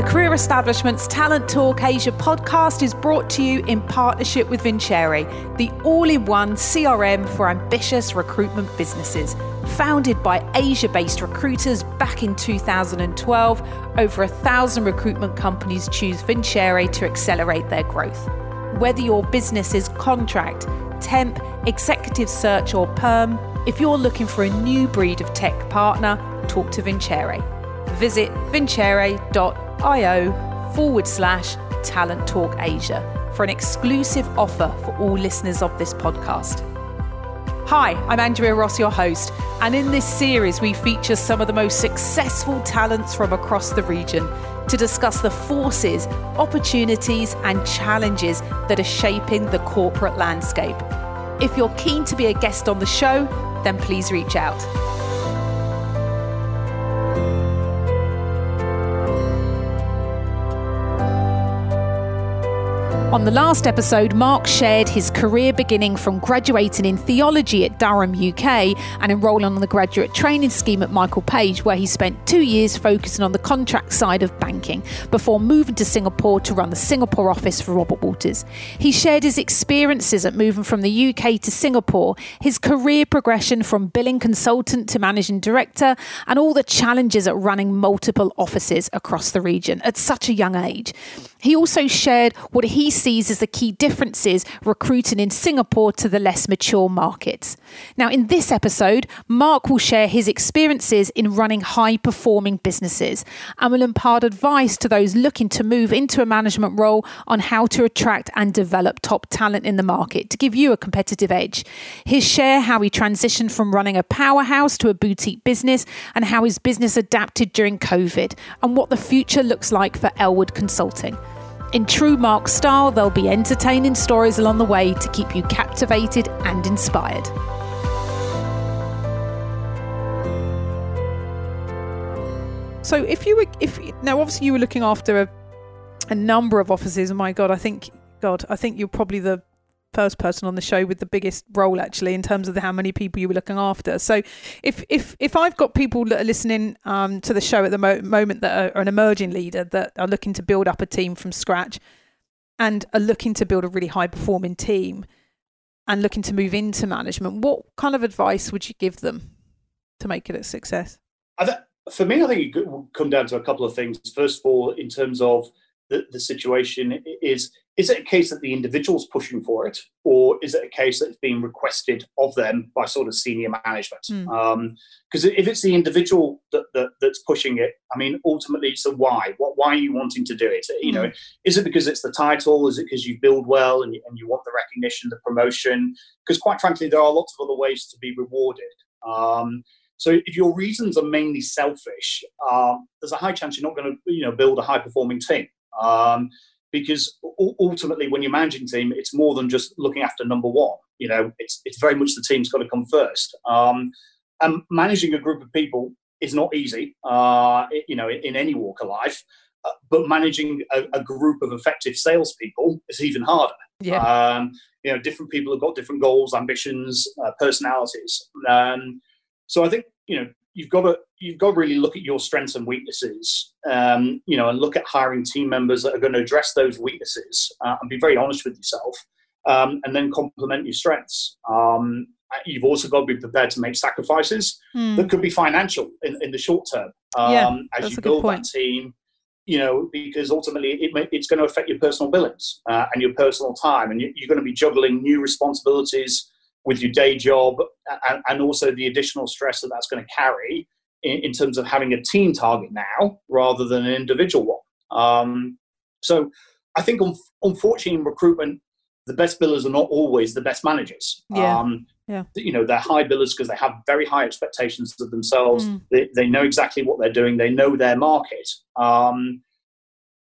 The Career Establishment's Talent Talk Asia podcast is brought to you in partnership with Vincere, the all in one CRM for ambitious recruitment businesses. Founded by Asia based recruiters back in 2012, over a thousand recruitment companies choose Vincere to accelerate their growth. Whether your business is contract, temp, executive search, or perm, if you're looking for a new breed of tech partner, talk to Vincere. Visit vincere.com io forward slash talent talk Asia for an exclusive offer for all listeners of this podcast. Hi, I'm Andrea Ross, your host, and in this series, we feature some of the most successful talents from across the region to discuss the forces, opportunities, and challenges that are shaping the corporate landscape. If you're keen to be a guest on the show, then please reach out. On the last episode, Mark shared his career beginning from graduating in theology at Durham, UK, and enrolling on the graduate training scheme at Michael Page, where he spent two years focusing on the contract side of banking before moving to Singapore to run the Singapore office for Robert Walters. He shared his experiences at moving from the UK to Singapore, his career progression from billing consultant to managing director, and all the challenges at running multiple offices across the region at such a young age. He also shared what he sees as the key differences recruiting in Singapore to the less mature markets. Now, in this episode, Mark will share his experiences in running high performing businesses and will impart advice to those looking to move into a management role on how to attract and develop top talent in the market to give you a competitive edge. He'll share how he transitioned from running a powerhouse to a boutique business and how his business adapted during COVID and what the future looks like for Elwood Consulting. In true Mark style, there'll be entertaining stories along the way to keep you captivated and inspired. So, if you were, if now obviously you were looking after a, a number of offices, my God, I think, God, I think you're probably the first person on the show with the biggest role actually in terms of the, how many people you were looking after. So if if if I've got people that are listening um, to the show at the mo- moment that are, an emerging leader that are looking to build up a team from scratch and are looking to build a really high performing team and looking to move into management, what kind of advice would you give them to make it a success? Th- for me, I think it would come down to a couple of things. First of all, in terms of the, the situation is is it a case that the individual's pushing for it, or is it a case that it's being requested of them by sort of senior management? Because mm. um, if it's the individual that, that, that's pushing it, I mean, ultimately, so why? What why are you wanting to do it? You mm. know, is it because it's the title? Is it because you build well and you, and you want the recognition, the promotion? Because quite frankly, there are lots of other ways to be rewarded. Um, so if your reasons are mainly selfish, um, there's a high chance you're not going to, you know, build a high performing team. Um, because ultimately when you're managing team it's more than just looking after number one you know it's it's very much the team's got to come first. Um, and managing a group of people is not easy uh, you know in, any walk of life uh, but managing a, a, group of effective salespeople is even harder. Yeah. Um, you know different people have got different goals ambitions uh, personalities. Um, so i think you know you've got to you've got to really look at your strengths and weaknesses, um, you know, and look at hiring team members that are going to address those weaknesses uh, and be very honest with yourself, um, and then complement your strengths. Um, you've also got to be prepared to make sacrifices mm. that could be financial in, in the short term yeah, um, as you build that team. You know, because ultimately it may, it's going to affect your personal billings uh, and your personal time, and you're going to be juggling new responsibilities with your day job and, and also the additional stress that that's going to carry in, in, terms of having a team target now rather than an individual one. Um, so I think, un- unfortunately, in recruitment, the best billers are not always the best managers. Yeah. Um, yeah. You know, they're high billers because they have very high expectations of themselves. Mm. They, they know exactly what they're doing. They know their market. Um,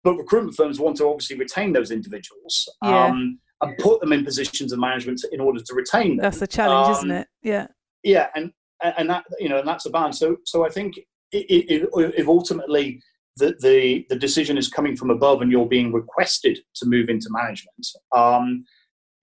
but recruitment firms want to obviously retain those individuals. Yeah. Um, and put them in positions of management in order to retain them. That's the challenge, um, isn't it? Yeah. Yeah, and and that you know, and that's the balance. So so I think if, if ultimately the, the the decision is coming from above and you're being requested to move into management, um,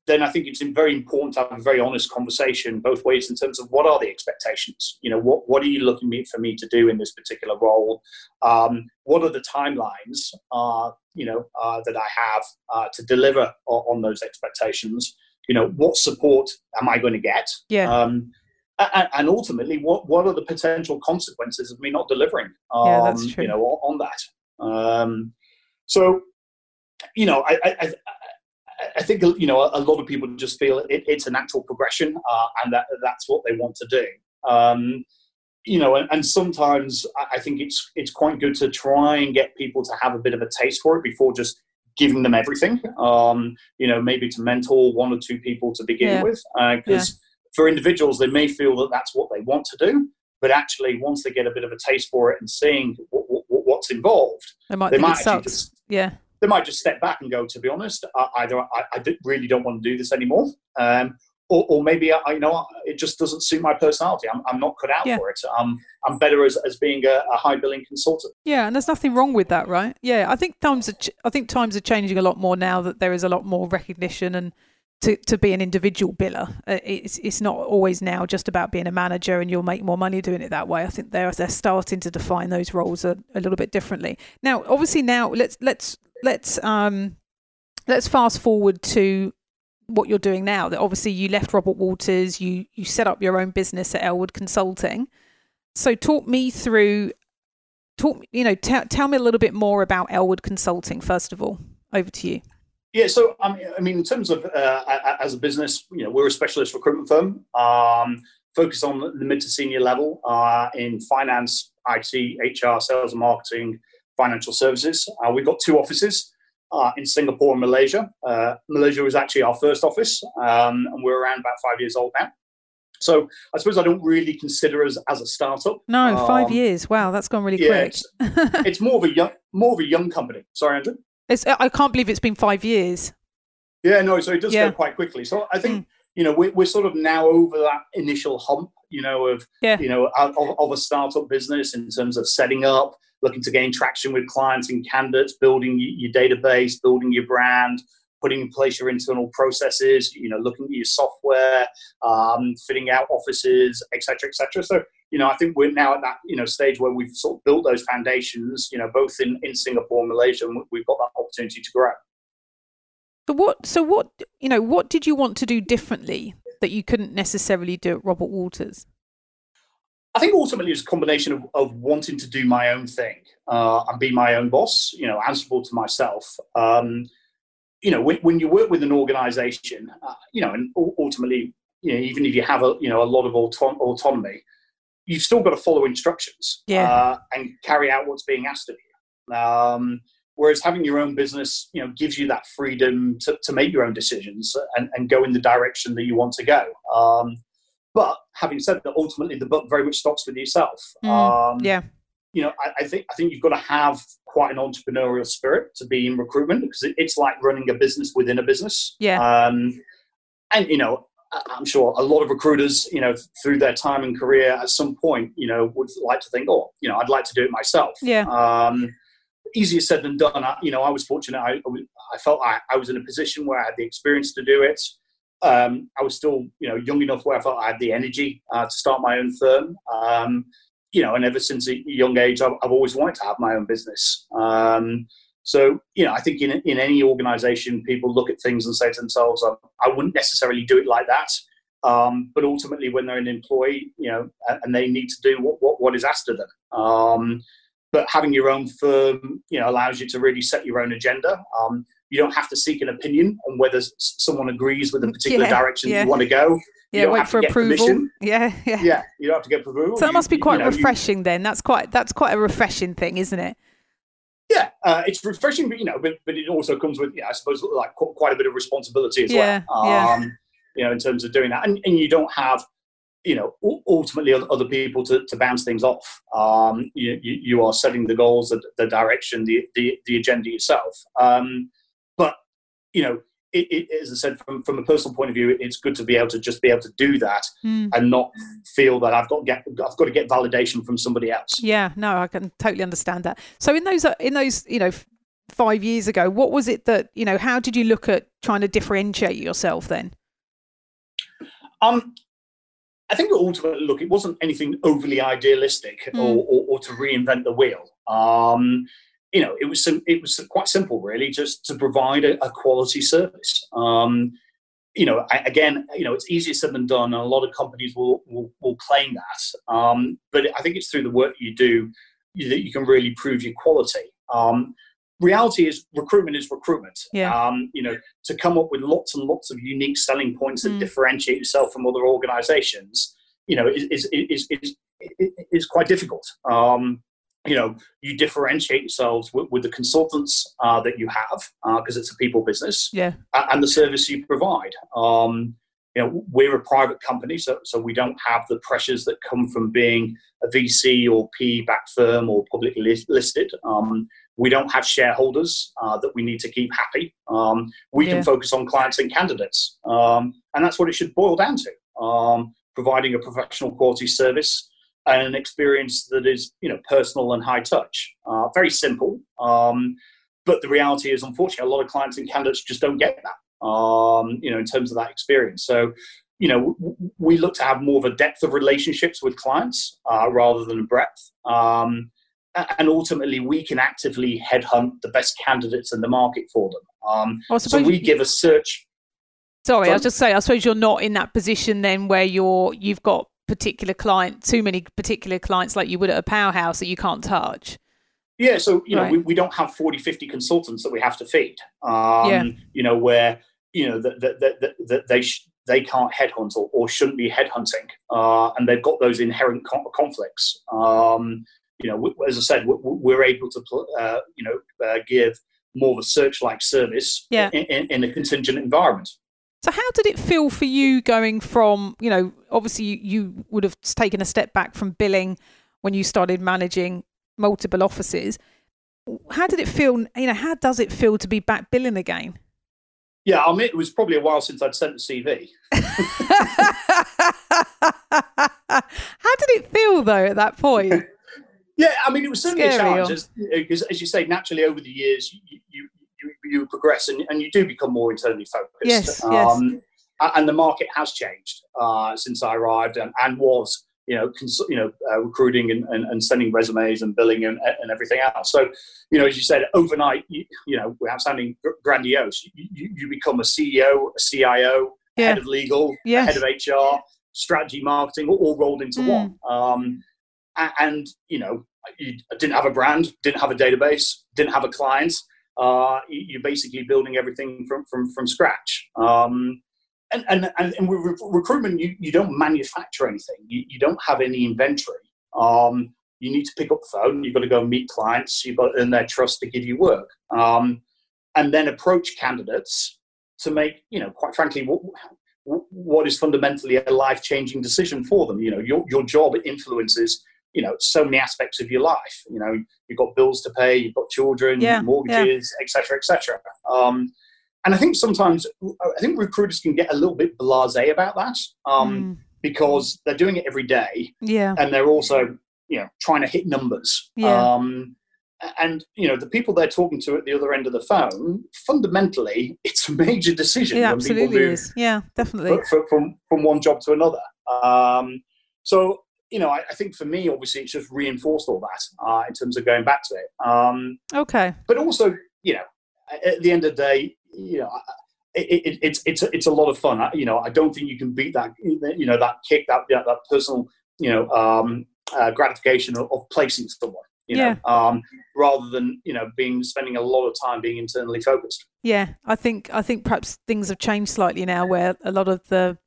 then I think it's very important to have a very honest conversation both ways in terms of what are the expectations. You know, what what are you looking for me to do in this particular role? Um, what are the timelines? Uh, you know, uh, that I have uh, to deliver on, on, those expectations. You know, what support am I going to get? Yeah. Um, and, and, ultimately, what what are the potential consequences of me not delivering? Um, yeah, that's true. You know, on, on that. Um, so, you know, I, I, I think you know a lot of people just feel it, it's a natural progression, uh, and that that's what they want to do. Um, you know, and, and, sometimes I think it's it's quite good to try and get people to have a bit of a taste for it before just giving them everything. Um, you know, maybe to mentor one or two people to begin yeah. with, because uh, yeah. for individuals they may feel that that's what they want to do, but actually once they get a bit of a taste for it and seeing what, what, what's involved, they might, they might actually just yeah they might just step back and go, to be honest, I, either I, I really don't want to do this anymore, um, or, or, maybe I, you know it just doesn't suit my personality. I'm, I'm not cut out yeah. for it. I'm I'm better as, as being a, a, high billing consultant. Yeah, and there's nothing wrong with that, right? Yeah, I think times are ch- I think times are changing a lot more now that there is a lot more recognition and. To, to be an individual biller, uh, it's it's not always now just about being a manager and you'll make more money doing it that way. I think they're they're starting to define those roles a, a little bit differently. Now, obviously, now let's let's let's um, let's fast forward to what you're doing now. That obviously you left Robert Walters, you you set up your own business at Elwood Consulting. So talk me through, talk you know, t- tell me a little bit more about Elwood Consulting. First of all, over to you. Yeah, so I mean, I mean in terms of uh, as a business, you know, we're a specialist recruitment firm, um, focused on the mid to senior level uh, in finance, IT, HR, sales and marketing, financial services. Uh, we've got two offices uh, in Singapore and Malaysia. Uh, Malaysia was actually our first office, um, and we're around about five years old now. So I suppose I don't really consider us as a startup. No, five um, years. Wow, that's gone really yeah, quick. It's, it's, more of a young, more of a young company. Sorry, Andrea. It's, I can't believe it's been five years. Yeah, no. So it does yeah. go quite quickly. So I think mm. you know we're, we're sort of now over that initial hump. You know of yeah. you know of, of a startup business in terms of setting up, looking to gain traction with clients and candidates, building your database, building your brand, putting in place your internal processes, you know, looking at your software, um, fitting out offices, etc., etc. So, you know, I think we're now at that, you know, stage where we've sort of built those foundations, you know, both in, in Singapore and Malaysia, and we've got that opportunity to grow. So what, so what, you know, what did you want to do differently that you couldn't necessarily do at Robert Walters? I think ultimately it's a combination of, of wanting to do my own thing uh, and be my own boss, you know, answerable to myself. Um, you know, when, when, you work with an organization, uh, you know, and ultimately, you know, even if you have a, you know, a lot of auto- autonomy, you've still got to follow instructions yeah. uh, and carry out what's being asked of you. Um, whereas having your own business, you know, gives you that freedom to, to make your own decisions and, and go in the direction that you want to go. Um, but having said that, ultimately the book very much stops with yourself. Mm, um, yeah. You know, I, I, think I think you've got to have quite an entrepreneurial spirit to be in recruitment because it, it's like running a business within a business. Yeah. Um, and you know, I'm sure a lot of recruiters, you know, through their time and career, at some point, you know, would like to think, oh, you know, I'd like to do it myself. Yeah. Um, easier said than done. I, you know, I was fortunate. I, I felt I, I was in a position where I had the experience to do it um, I was still, you know, young enough where I felt I had the energy uh, to start my own firm. Um, you know, and ever since a young age, I've, I've always wanted to have my own business. Um, so, you know, I think in, in any organization, people look at things and say to themselves, I, wouldn't necessarily do it like that. Um, but ultimately, when they're an employee, you know, and they need to do what, what, what is asked of them. But having your own firm, you know, allows you to really set your own agenda. Um, you don't have to seek an opinion on whether someone agrees with a particular yeah, direction yeah. you want to go. Yeah, wait for approval. Permission. Yeah, yeah. Yeah, you don't have to get approval. So that you, must be quite you know, refreshing. You, then that's quite that's quite a refreshing thing, isn't it? Yeah, uh, it's refreshing, but you know, but, but it also comes with, yeah, I suppose, like quite a bit of responsibility as yeah, well. Yeah. Um, you know, in terms of doing that, and, and you don't have you know ultimately other people to, to bounce things off um, you, you, are setting the goals the, the direction the, the, the agenda yourself um, but you know, it, it, as I said, from, from a personal point of view, it's good to be able to just be able to do that mm. and not feel that I've got get I've got to get validation from somebody else. Yeah, no, I can totally understand that. So in those in those you know five years ago. What was it that you know? How did you look at trying to differentiate yourself then? Um, I think ultimately, look, it wasn't anything overly idealistic mm. or, or, or, to reinvent the wheel. Um, you know, it was some, it was quite simple, really, just to provide a, a quality service. Um, you know, I, again, you know, it's easier said than done, and a lot of companies will will, will claim that. Um, but I think it's through the work you do that you can really prove your quality. Um, reality is recruitment is recruitment. Yeah. Um, you know, to come up with lots and lots of unique selling points that mm. differentiate yourself from other organizations, you know, is, is, is, is, is quite difficult. Um, you know, you differentiate yourselves with, with the consultants uh, that you have because uh, it's a people business yeah. and the service you provide. Um, you know, we're a private company, so, so we don't have the pressures that come from being a VC or P backed firm or publicly listed. Um, we don't have shareholders uh, that we need to keep happy. Um, we yeah. can focus on clients and candidates. Um, and that's what it should boil down to um, providing a professional quality service and an experience that is you know, personal and high touch. Uh, very simple. Um, but the reality is, unfortunately, a lot of clients and candidates just don't get that, um, you know, in terms of that experience. So, you know, we look to have more of a depth of relationships with clients uh, rather than a breadth. Um, and ultimately we can actively headhunt the best candidates in the market for them. Um, well, so we give a search. Sorry, I was just saying. I suppose you're not in that position then where you're you've got particular client, too many particular clients like you would at a powerhouse that you can't touch. Yeah, so you know right. we, we don't have 40, 50 consultants that we have to feed. Um, yeah. You know where you know that that, that, that they sh- they can't headhunt or, or shouldn't be headhunting, uh, and they've got those inherent conflicts. Um, you know, as I said, we're able to, uh, you know, uh, give more of a search-like service yeah. in, in, in, a contingent environment. So, how did it feel for you going from, you know, obviously you would have taken a step back from billing when you started managing multiple offices. How did it feel? You know, how does it feel to be back billing again? Yeah, I mean, it was probably a while since I'd sent the CV. how did it feel though at that point? Yeah, I mean, it was certainly Scary, a challenge, as, as, as, you say, naturally over the years, you, you, you, you progress and, and you do become more internally focused. Yes, um, yes. And the market has changed uh, since I arrived and, and was, you know, cons- you know, uh, recruiting and, and, and, sending resumes and billing and, and everything else. So, you know, as you said, overnight, you, you know, without sounding grandiose, you, you become a CEO, a CIO, yeah. head of legal, yes. head of HR, strategy, marketing, all, rolled into mm. one. Um, and you know you didn't have a brand, didn't have a database, didn't have a client. Uh, you're basically building everything from from from scratch. Um, and, and, and, and with recruitment, you, you don't manufacture anything. You, you don't have any inventory. Um, you need to pick up the phone. You've got to go meet clients. You've got to earn their trust to give you work. Um, and then approach candidates to make, you know, quite frankly, what, what is fundamentally a life changing decision for them. You know, your, your job influences you know so many aspects of your life. You know you've got bills to pay you've got children yeah, mortgages etc yeah. etc et um, and i think sometimes i think recruiters can get a little bit blasé about that um, mm. because they're doing it every day yeah. and they're also you know trying to hit numbers. Yeah. Um, and you know the people they're talking to at the other end of the phone fundamentally it's a major decision yeah absolutely is. Yeah definitely. from from one job to another. Um, so you know, I, I, think for me, obviously, it's just reinforced all that uh, in terms of going back to it. Um, okay. But also, you know, at the end of the day, you know, it, it, it's it's it's a lot of fun. I, you know, I don't think you can beat that. You know, that kick, that that, that personal, you know, um, uh, gratification of, of, placing someone. You yeah. know, um, rather than you know being spending a lot of time being internally focused. Yeah, I think I think perhaps things have changed slightly now, where a lot of the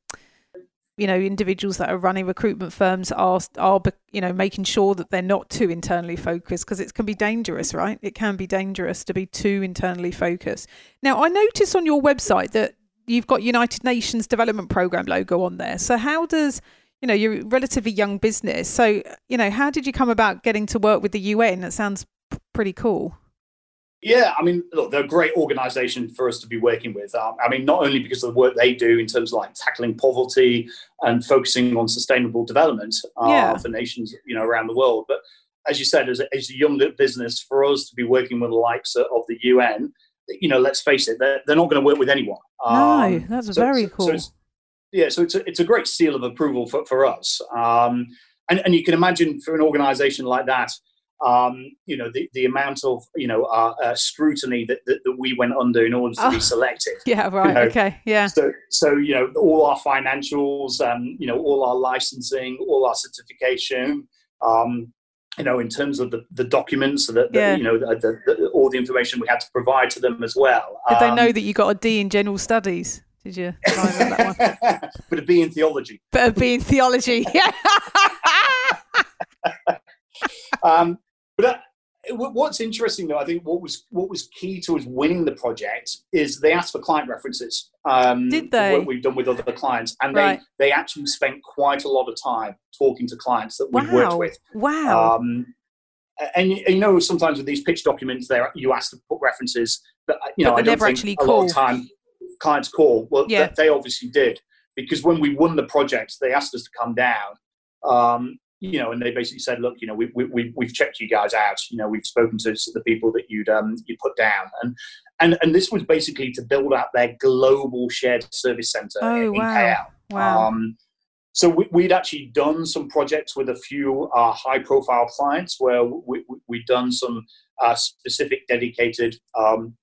you know individuals that are running recruitment firms are are you know making sure that they're not too internally focused because it can be dangerous mm. right? It can be dangerous to be too internally focused. Now i notice on your website that you've got united nations development program logo on there. So how does you know you're a relatively young business. So you know how did you come about getting to work with the un that sounds pretty cool yeah, I mean, look, they're a great organisation for us to be working with. Um, I mean, not only because of the work they do in terms of like tackling poverty and focusing on sustainable development uh, yeah. for nations, you know, around the world, but as you said, as a, as a young business, for us to be working with the likes of the UN, you know, let's face it, they're, they're not going to work with anyone. No, um, that's so, very cool. So yeah, so it's a, it's a great seal of approval for, for us. Um, and, and you can imagine for an organization like that, um, you know, the, the amount of, you know, uh, uh, scrutiny that, that, that, we went under in order to oh, be selected. Yeah, right. You know? Okay. Yeah. So, so, you know, all our financials, um, you know, all our licensing, all our certification, um, you know, in terms of the, the documents that, yeah. you know, the, the, all the information we had to provide to them as well. Did they know um, that you got a D in general studies? Did you? but a B in theology. But a B in theology. Yeah. um, but uh, what's interesting, though, I think what was what was key to us winning the project is they asked for client references. Um, Did they? What we've done with other clients, and right. they they actually spent quite a lot of time talking to clients that we've worked with. Wow. Um, and you know, sometimes with these pitch documents, there you ask to put references, but uh, you know, but I don't never think actually a call. lot of time clients call. Well, yeah. th- they obviously did because when we won the project, they asked us to come down. Um, you know, and they basically said, look, you know, we, we, we've checked you guys out. You know, we've spoken to the people that you'd um, you put down, and and and this was basically to build out their global shared service center oh, in wow. KL. Wow. Um, so we, would actually done some projects with a few uh, high-profile clients where we, we, had done some uh, specific dedicated um,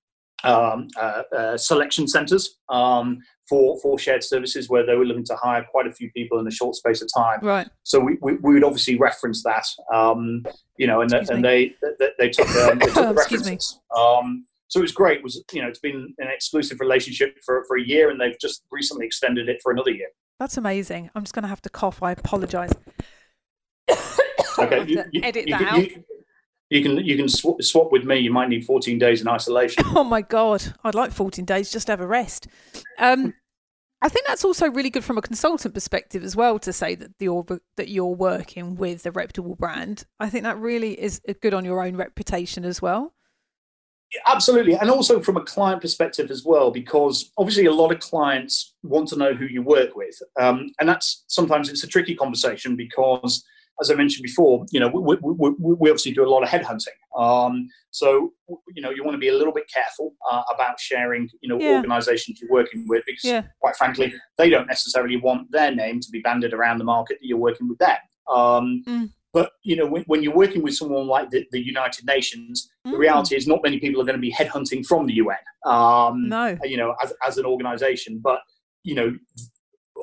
um, uh, uh, selection centers um, for for shared services where they were looking to hire quite a few people in a short space of time. Right. So we, we, we would obviously reference that, um, you know, and, and they, they, they took um, they took the references. Um, so it was great. It was you know it's been an exclusive relationship for, for a year, and they've just recently extended it for another year. That's amazing. I'm just going to have to cough. I apologise. okay, you, you, edit you, that out you can you can sw- swap with me. You might need 14 days in isolation. Oh my god, I'd like 14 days just to have a rest. Um, I think that's also really good from a consultant perspective as well to say that you're that you're working with a reputable brand. I think that really is good on your own reputation as well. Absolutely, and also from a client perspective as well, because obviously a lot of clients want to know who you work with, um, and that's sometimes it's a tricky conversation because as I mentioned before, you know, we, we, we obviously do a lot of headhunting. Um, so, you know, you want to be a little bit careful uh, about sharing, you know, yeah. organizations you're working with because, yeah. quite frankly, they don't necessarily want their name to be banded around the market that you're working with them. Um, mm. But, you know, when, when, you're working with someone like the, the United Nations, mm. the reality is not many people are going to be headhunting from the UN, um, no. you know, as, as an organization. But, you know,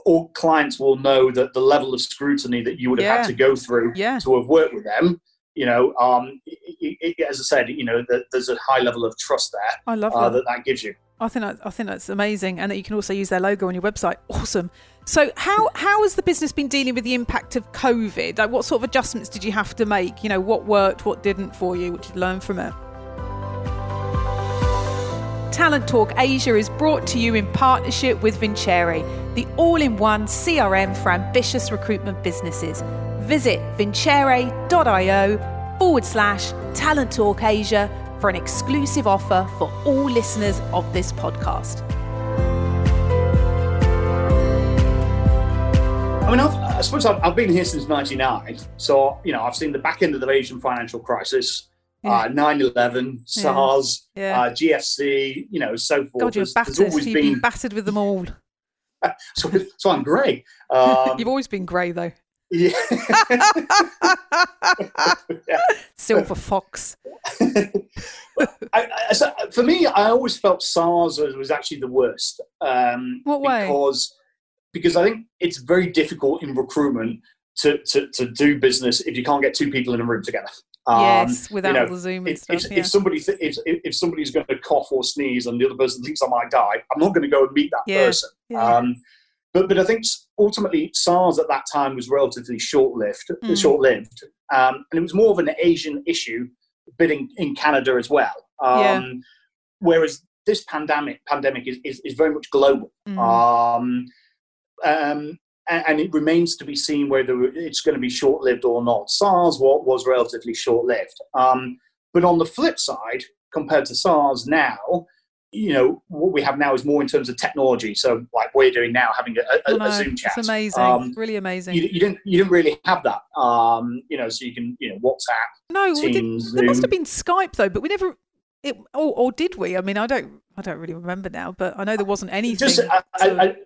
all clients will know that the level of scrutiny that you would have yeah. had to go through yeah. to have worked with them you know, um, it, it, as I said, you know, the, there's a high level of trust there. I love uh, that. that. that gives you. I think that, I think that's amazing, and that you can also use their logo on your website. Awesome. So, how how has the business been dealing with the impact of COVID? Like, what sort of adjustments did you have to make? You know, what worked, what didn't for you, what did you learn from it? Talent Talk Asia is brought to you in partnership with Vincere, the all in one CRM for ambitious recruitment businesses. Visit vincere.io forward slash Talent Talk Asia for an exclusive offer for all listeners of this podcast. I mean, I've, i suppose I've, I've, been here since '99, so you know I've seen the back end of the Asian financial crisis uh, 9-11, SARS, yeah. Uh, GFC, you know, so forth. God, you're there's, battered. There's always You've been... been... battered with them all. so, so I'm grey. Um, You've always been grey, though. Yeah. yeah. Silver fox. I, I, so for me, I always felt SARS was actually the worst. Um, what way? Because because I think it's very difficult in recruitment to, to, to do business if you can't get two people in a room together. Um, yes, without you know, the Zoom and if, stuff. If, yeah. if somebody th- if, if somebody's going to cough or sneeze and the other person thinks I might die, I'm not going to go and meet that yeah. person. Yeah. Um, but but I think ultimately SARS at that time was relatively short-lived, mm. short-lived, um, and it was more of an Asian issue, but in, in Canada as well. Um, yeah. Whereas this pandemic pandemic is, is, is very much global. Mm. Um, um, and, and, it remains to be seen whether it's going to be short lived or not. SARS was relatively short lived. Um, but on the flip side, compared to SARS now, you know what we have now is more in terms of technology. So like what we're doing now, having a, a, a Zoom chat. It's amazing, um, really amazing. You, you, didn't you didn't really have that. Um, you know, so you can you know WhatsApp. No, Teams, there must have been Skype though, but we never. It, or, or, did we? I mean, I don't, I don't really remember now, but I know there wasn't anything. Just, I, I,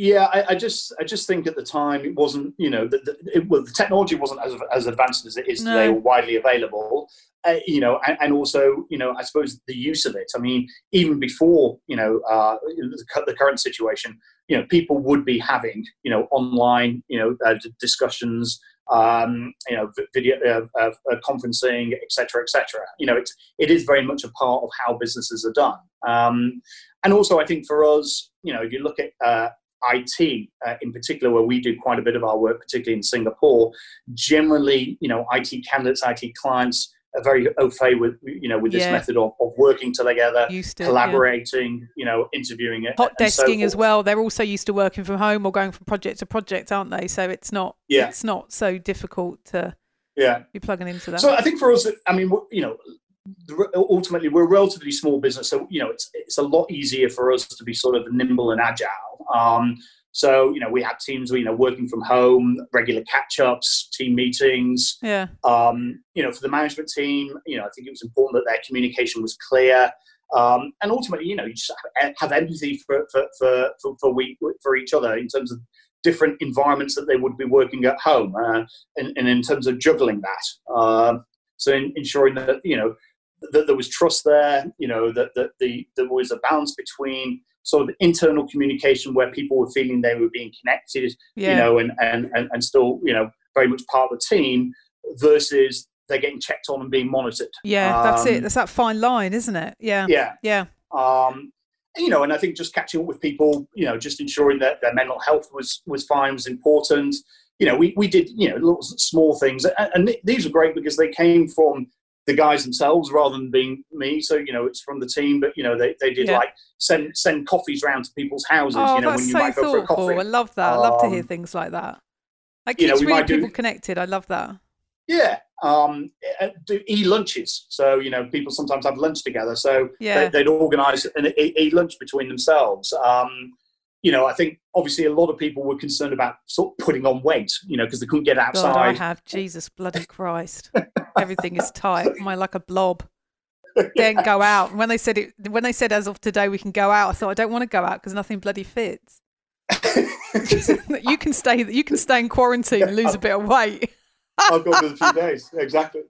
yeah, I, I, just I just think at the time it wasn't you know the, the, it, well, the technology wasn't as as advanced as it is no. today or widely available. Uh, you know, and, and, also you know I suppose the use of it. I mean, even before you know uh, the, the, current situation, you know, people would be having you know online you know uh, discussions. Um, you know, video uh, uh, uh, conferencing, etc., etc. You know, it's it is very much a part of how businesses are done. Um, and also, I think for us, you know, if you look at IT uh, in particular, where we do quite a bit of our work, particularly in Singapore, generally, you know, IT candidates, IT clients are very au fait with, you know, with this yeah. method of, of, working together, to, collaborating, yeah. you know, interviewing it. Hot desking so as well. They're also used to working from home or going from project to project, aren't they? So it's not, yeah. it's not so difficult to yeah. be plugging into that. So I think for us, I mean, you know, ultimately we're a relatively small business so you know it's it's a lot easier for us to be sort of nimble and agile. Um, so you know we had teams you know working from home regular catch-ups team meetings. Yeah. Um, you know for the management team you know i think it was important that their communication was clear. Um, and ultimately you know you just have empathy for for for for, for, we, for each other in terms of different environments that they would be working at home uh, and, and in terms of juggling that uh, so in, ensuring that you know that there was trust there, you know, that, that the, there was a balance between sort of internal communication where people were feeling they were being connected, yeah. you know, and, and, and, and still, you know, very much part of the team versus they're getting checked on and being monitored. Yeah, um, that's it. Um, that's that fine line, isn't it? Yeah. Yeah. Yeah. Um, you know, and I think just catching up with people, you know, just ensuring that their mental health was was fine was important. You know, we, we did, you know, little small things. And, and these were great because they came from the guys themselves rather than being me. So you know, it's from the team, but you know, they, they did yeah. like send send coffees around to people's houses. Oh, you know, that's when you so might go thoughtful. for a coffee. I love that. I love to hear um, things like that. It keeps you know, really people do, connected. I love that. Yeah, um, uh, do e lunches. So you know, people sometimes have lunch together. So yeah. they, would organise an e lunch between themselves. Um, you know, I think obviously a lot of people were concerned about sort of putting on weight, you know, because they couldn't get outside. God, I have Jesus bloody Christ. Everything is tight. Am I like a blob? Don't go out. When they said it, when they said as of today we can go out, I thought I don't want to go out because nothing bloody fits. you can stay. You can stay in quarantine and lose a bit of weight. I'll go for a few days. Exactly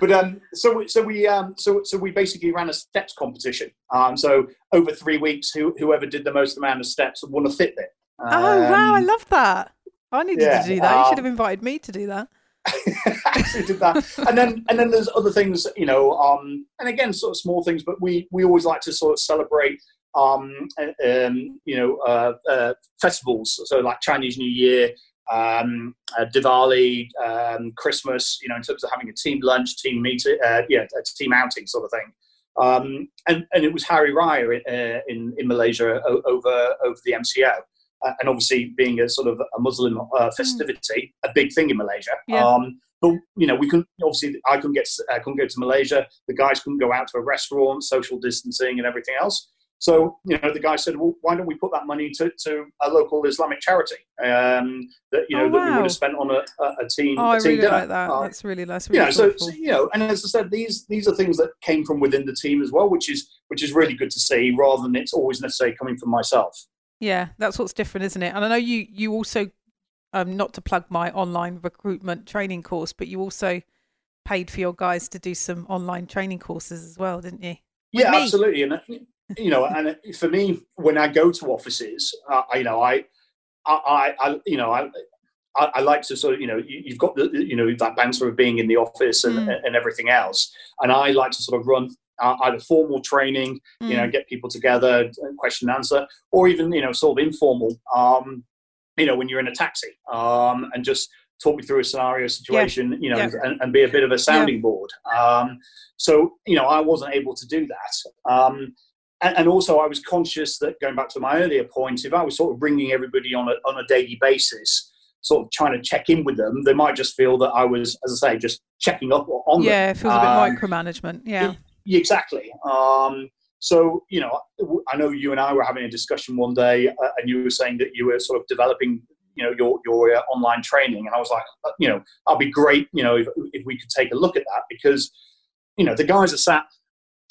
but um, so so we um, so so we basically ran a steps competition. Um, so over three weeks, who, whoever did the most amount of steps won a Fitbit. Um, oh wow, I um, love that. I needed yeah, to do that. You should have um, invited me to do that. actually did that, and then and then there's other things, you know, um, and again, sort of small things, but we we always like to sort of celebrate um, um, you know, uh, uh, festivals. So like Chinese New Year, um, uh, Diwali, um, Christmas, you know, in terms of having a team lunch, team meeting, uh, yeah, a team outing sort of thing. Um, and, and it was Hari Raya in, uh, in, in Malaysia over, over the MCO. Uh, and obviously being a sort of a Muslim uh, hmm. festivity, mm. a big thing in Malaysia. Yeah. Um, but you know, we couldn't obviously I couldn't get I couldn't go to Malaysia. The guys couldn't go out to a restaurant, social distancing and everything else. So, you know, the guy said, well, why don't we put that money to, to a local Islamic charity um, that, you know, oh, wow. that we would have spent on a, a team, oh, a team I really dinner. like that. Uh, That's really nice. Really know, so, so, you know, and as I said, these, these are things that came from within the team as well, which is, which is really good to see rather than it's always necessarily coming from myself. Yeah, that's what's different, isn't it? And I know you, you also, um, not to plug my online recruitment training course, but you also paid for your guys to do some online training courses as well, didn't you? With yeah, me. absolutely. And you know, and for me, when I go to offices, uh, you know, I, I, I, you know, I, I, like to sort of, you know, you, have got the, you know, that banter of being in the office and, mm. and everything else, and I like to sort of run uh, either formal training, mm. you know, mm. get people together, question and answer, or even you know, sort of informal, um, you know, when you're in a taxi, um, and just talk me through a scenario situation, yeah. you know, yeah. and, and, be a bit of a sounding yeah. board. Um, so, you know, I wasn't able to do that. Um, and, and, also I was conscious that going back to my earlier point, if I was sort of bringing everybody on a, on a daily basis, sort of trying to check in with them, they might just feel that I was, as I say, just checking up on them. Yeah, it feels um, a bit um, micromanagement. Yeah. It, exactly. Um, So, you know, I know you and I were having a discussion one day, uh, and you were saying that you were sort of developing, you know, your your uh, online training, and I was like, uh, you know, I'd be great, you know, if, if we could take a look at that because, you know, the guys are sat,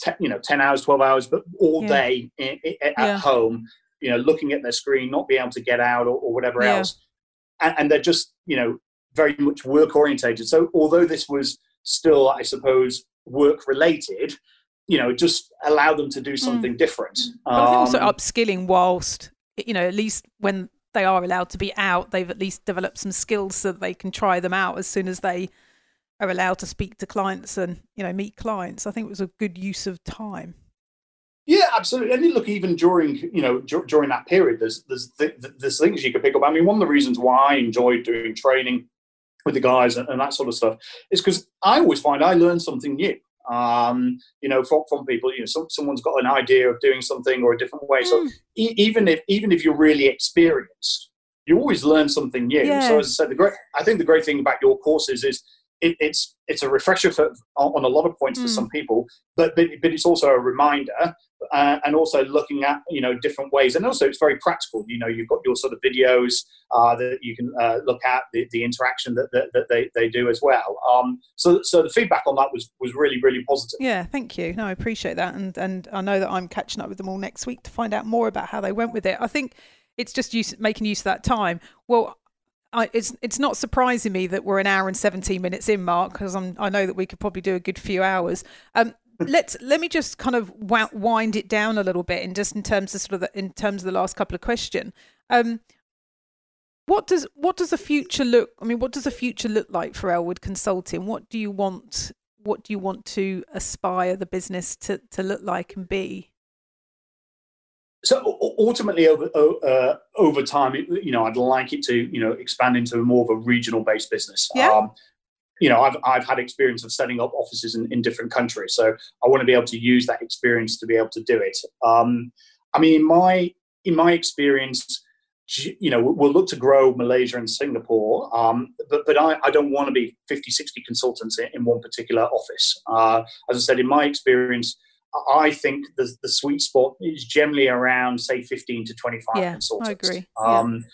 te- you know, ten hours, twelve hours, but all yeah. day in, in, at yeah. home, you know, looking at their screen, not being able to get out or, or whatever yeah. else, and, and they're just, you know, very much work orientated. So, although this was still, I suppose, work related you know just allow them to do hmm. something mm. different but i think also um, upskilling whilst you know at least when they are allowed to be out they've at least developed some skills so that they can try them out as soon as they are allowed to speak to clients and you know meet clients i think it was a good use of time yeah, absolutely. And look, even during you know d- during that period, there's there's th- there's things you could pick up. I mean, one of the reasons why I enjoyed doing training with the guys and, and that sort of stuff is because I always find I learn something new um, you know, from, from people. You know, some, someone's got an idea of doing something or a different way. Mm. So e- even if even if you're really experienced, you always learn something new. Yeah. So as I said, the great I think the great thing about your courses is it, it's it's a refresher for, on a lot of points mm. for some people, but, but but it's also a reminder uh, and also looking at you know different ways. And also it's very practical. You know you've got your sort of videos uh, that you can uh, look at the, the interaction that, that, that, they, they do as well. Um, so so the feedback on that was was really really positive. Yeah thank you. No i appreciate that. And and i know that i'm catching up with them all next week to find out more about how they went with it. I think it's just use, making use of that time. Well I, it's it's not surprising me that we're an hour and 17 minutes in, Mark, because I know that we could probably do a good few hours. Um, let's let me just kind of wind it down a little bit, and just in terms of sort of the, in terms of the last couple of question. Um, what does what does the future look? I mean, what does the future look like for Elwood Consulting? What do you want? What do you want to aspire the business to to look like and be? So ultimately, over uh, over time, you know, I'd like it to you know expand into more of a regional based business. Yeah. Um, you know, I've, I've had experience of setting up offices in, in different countries. So I want to be able to use that experience to be able to do it. Um, I mean, in my, in my experience, you know, we'll look to grow Malaysia and Singapore, um, but, but I, I, don't want to be 50, 60 consultants in, in one particular office. Uh, as I said, in my experience, I think the, the sweet spot is generally around, say, 15 to 25 yeah, consultants. I agree. Um, yeah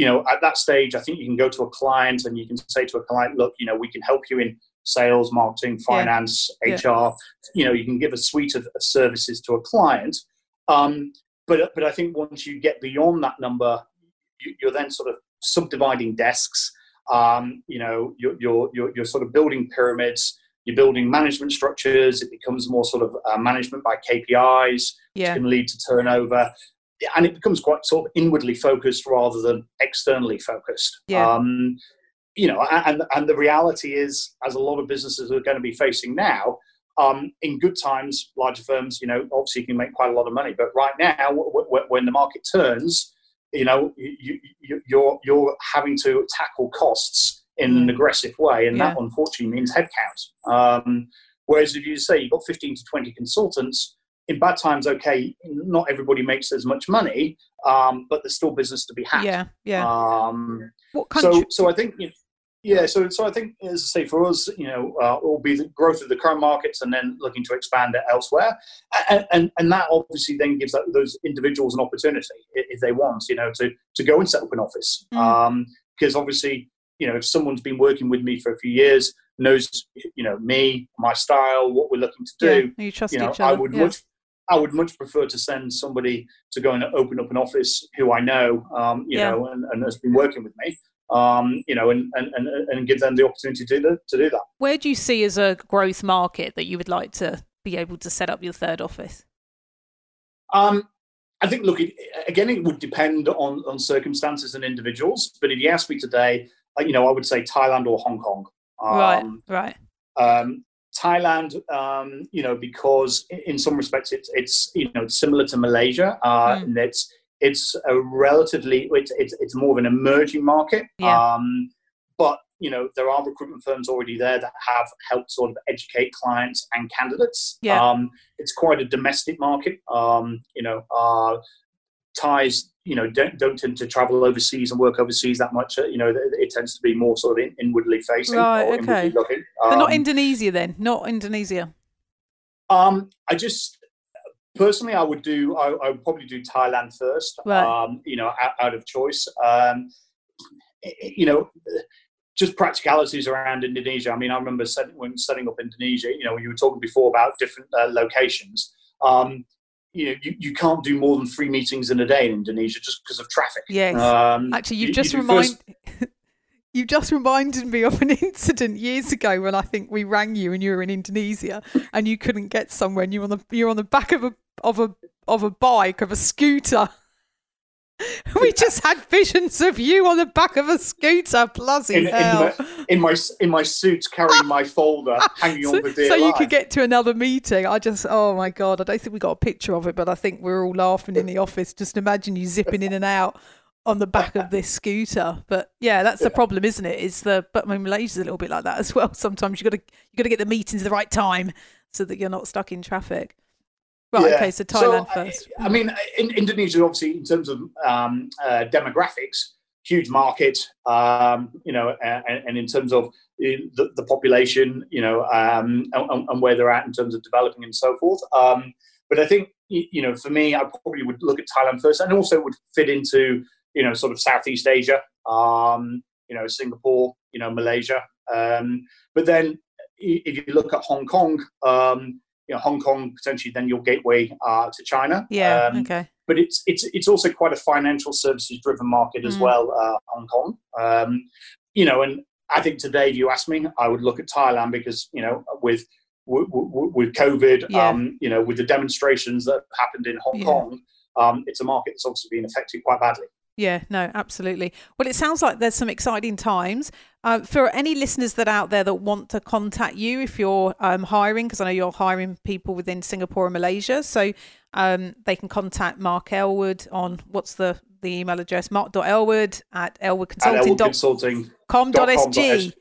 you know, at that stage, I think you can go to a client and you can say to a client, look, you know, we can help you in sales, marketing, finance, yeah. HR. You know, you can give a suite of, of services to a client. Um, but but I think once you get beyond that number, you, are then sort of subdividing desks. Um, you know, you're, you're, you're, you're, sort of building pyramids. You're building management structures. It becomes more sort of uh, management by KPIs, yeah. which can lead to turnover and it becomes quite sort of inwardly focused rather than externally focused. Yeah. Um, you know, and and the reality is, as a lot of businesses are going to be facing now, um, in good times, larger firms, you know, obviously can make quite a lot of money. But right now, w- w- when the market turns, you know, you, you, you're you're having to tackle costs in an mm. aggressive way, and yeah. that unfortunately means headcount. Um, whereas if you say you've got 15 to 20 consultants, in bad times, okay, not everybody makes as much money, um, but there's still business to be had. Yeah, yeah. Um, so, so I think, you know, yeah, so so I think, as I say, for us, you know, uh, it will be the growth of the current markets and then looking to expand it elsewhere, and and, and that obviously then gives that, those individuals an opportunity if they want, you know, to to go and set up an office, mm. um, because obviously, you know, if someone's been working with me for a few years, knows, you know, me, my style, what we're looking to do, yeah, you trust you know, each other. I would yeah. much I would much prefer to send somebody to go and open up an office who I know, um, you yeah. know, and, and, has been working with me, um, you know, and, and, and give them the opportunity to do, to do that. Where do you see as a growth market that you would like to be able to set up your third office? Um, I think, look, it, again, it would depend on, on circumstances and individuals. But if you ask me today, you know, I would say Thailand or Hong Kong. Um, right, right. Um, Thailand, um, you know, because in some respects it's it's you know similar to Malaysia, uh, mm. and it's it's a relatively it's, it's, it's more of an emerging market. Yeah. Um, but you know there are recruitment firms already there that have helped sort of educate clients and candidates. Yeah. Um, it's quite a domestic market. Um, you know, uh, Thais, you know, don't don't tend to travel overseas and work overseas that much. Uh, you know, it tends to be more sort of in, inwardly facing. Right. Okay. Um, but not um, Indonesia then. Not Indonesia. Um, I just personally, I would do. I, I, would probably do Thailand first. Right. Um, you know, out, out of choice. Um, you know, just practicalities around Indonesia. I mean, I remember setting, when setting up Indonesia. You know, you were talking before about different uh, locations. Um, you know, you, you can't do more than three meetings in a day in Indonesia just because of traffic. Yes. Um, Actually, you've you, just you reminded. First... You just reminded me of an incident years ago when I think we rang you and you were in Indonesia and you couldn't get somewhere and you were on the you're on the back of a of a of a bike of a scooter. We just had visions of you on the back of a scooter, bloody in, hell. In my, in my, in my suit, carrying my folder, hanging so, on the dear So you could get to another meeting. I just, oh my god, I don't think we got a picture of it, but I think we are all laughing in the office. Just imagine you zipping in and out on the back of this scooter. But yeah, that's the problem, isn't it? Is the but I mean Malaysia's a little bit like that as well. Sometimes you got to you got to get the meetings at the right time so that you're not stuck in traffic. Right. Yeah. Okay. So Thailand so, first. I, I mean, in, Indonesia, obviously, in terms of um, uh, demographics, huge market. Um, you know, and, and, in terms of the, the population, you know, um, and, and, where they're at in terms of developing and so forth. Um, but I think, you know, for me, I probably would look at Thailand first, and also would fit into, you know, sort of Southeast Asia. Um, you know, Singapore. You know, Malaysia. Um, but then, if you look at Hong Kong you know, Hong Kong potentially then your gateway uh, to China. Yeah. Um, okay. But it's it's it's also quite a financial services driven market as mm. well, uh, Hong Kong. Um, you know, and I think today, if you ask me, I would look at Thailand because you know with with, with COVID, yeah. um, you know, with the demonstrations that happened in Hong yeah. Kong, um, it's a market that's obviously been affected quite badly. Yeah, no, absolutely. Well, it sounds like there's some exciting times. Uh, for any listeners that out there that want to contact you if you're um, hiring, because I know you're hiring people within Singapore and Malaysia, so um, they can contact Mark Elwood on what's the, the email address? Mark.elwood at elwoodconsulting.com.sg.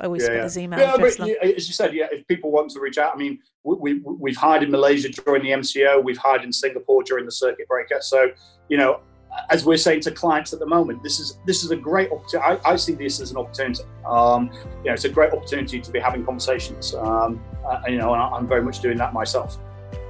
I always yeah, yeah. his email yeah, address. But, as you said, yeah, if people want to reach out, I mean, we, we, have hired in Malaysia during the MCO, we've hired in Singapore during the circuit breaker. So, you know, as we're saying to clients at the moment, this is this is a great opportunity. I, I see this as an opportunity. Um, you know, it's a great opportunity to be having conversations. Um, uh, you know, and I'm very much doing that myself.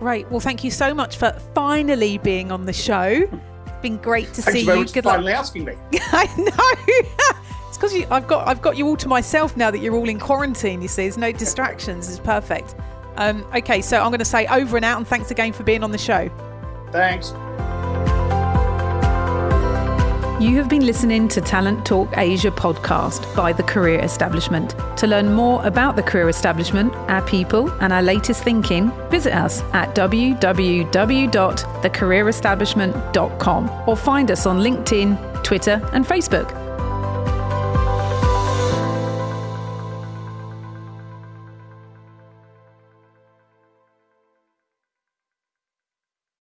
Right. Well, thank you so much for finally being on the show. It's been great to see you. you. Good finally luck. asking me. I know. it's because I've got I've got you all to myself now that you're all in quarantine. You see, there's no distractions. It's perfect. Um, okay, so I'm going to say over and out, and thanks again for being on the show. Thanks. You have been listening to Talent Talk Asia podcast by The Career Establishment. To learn more about The Career Establishment, our people, and our latest thinking, visit us at www.thecareerestablishment.com or find us on LinkedIn, Twitter, and Facebook.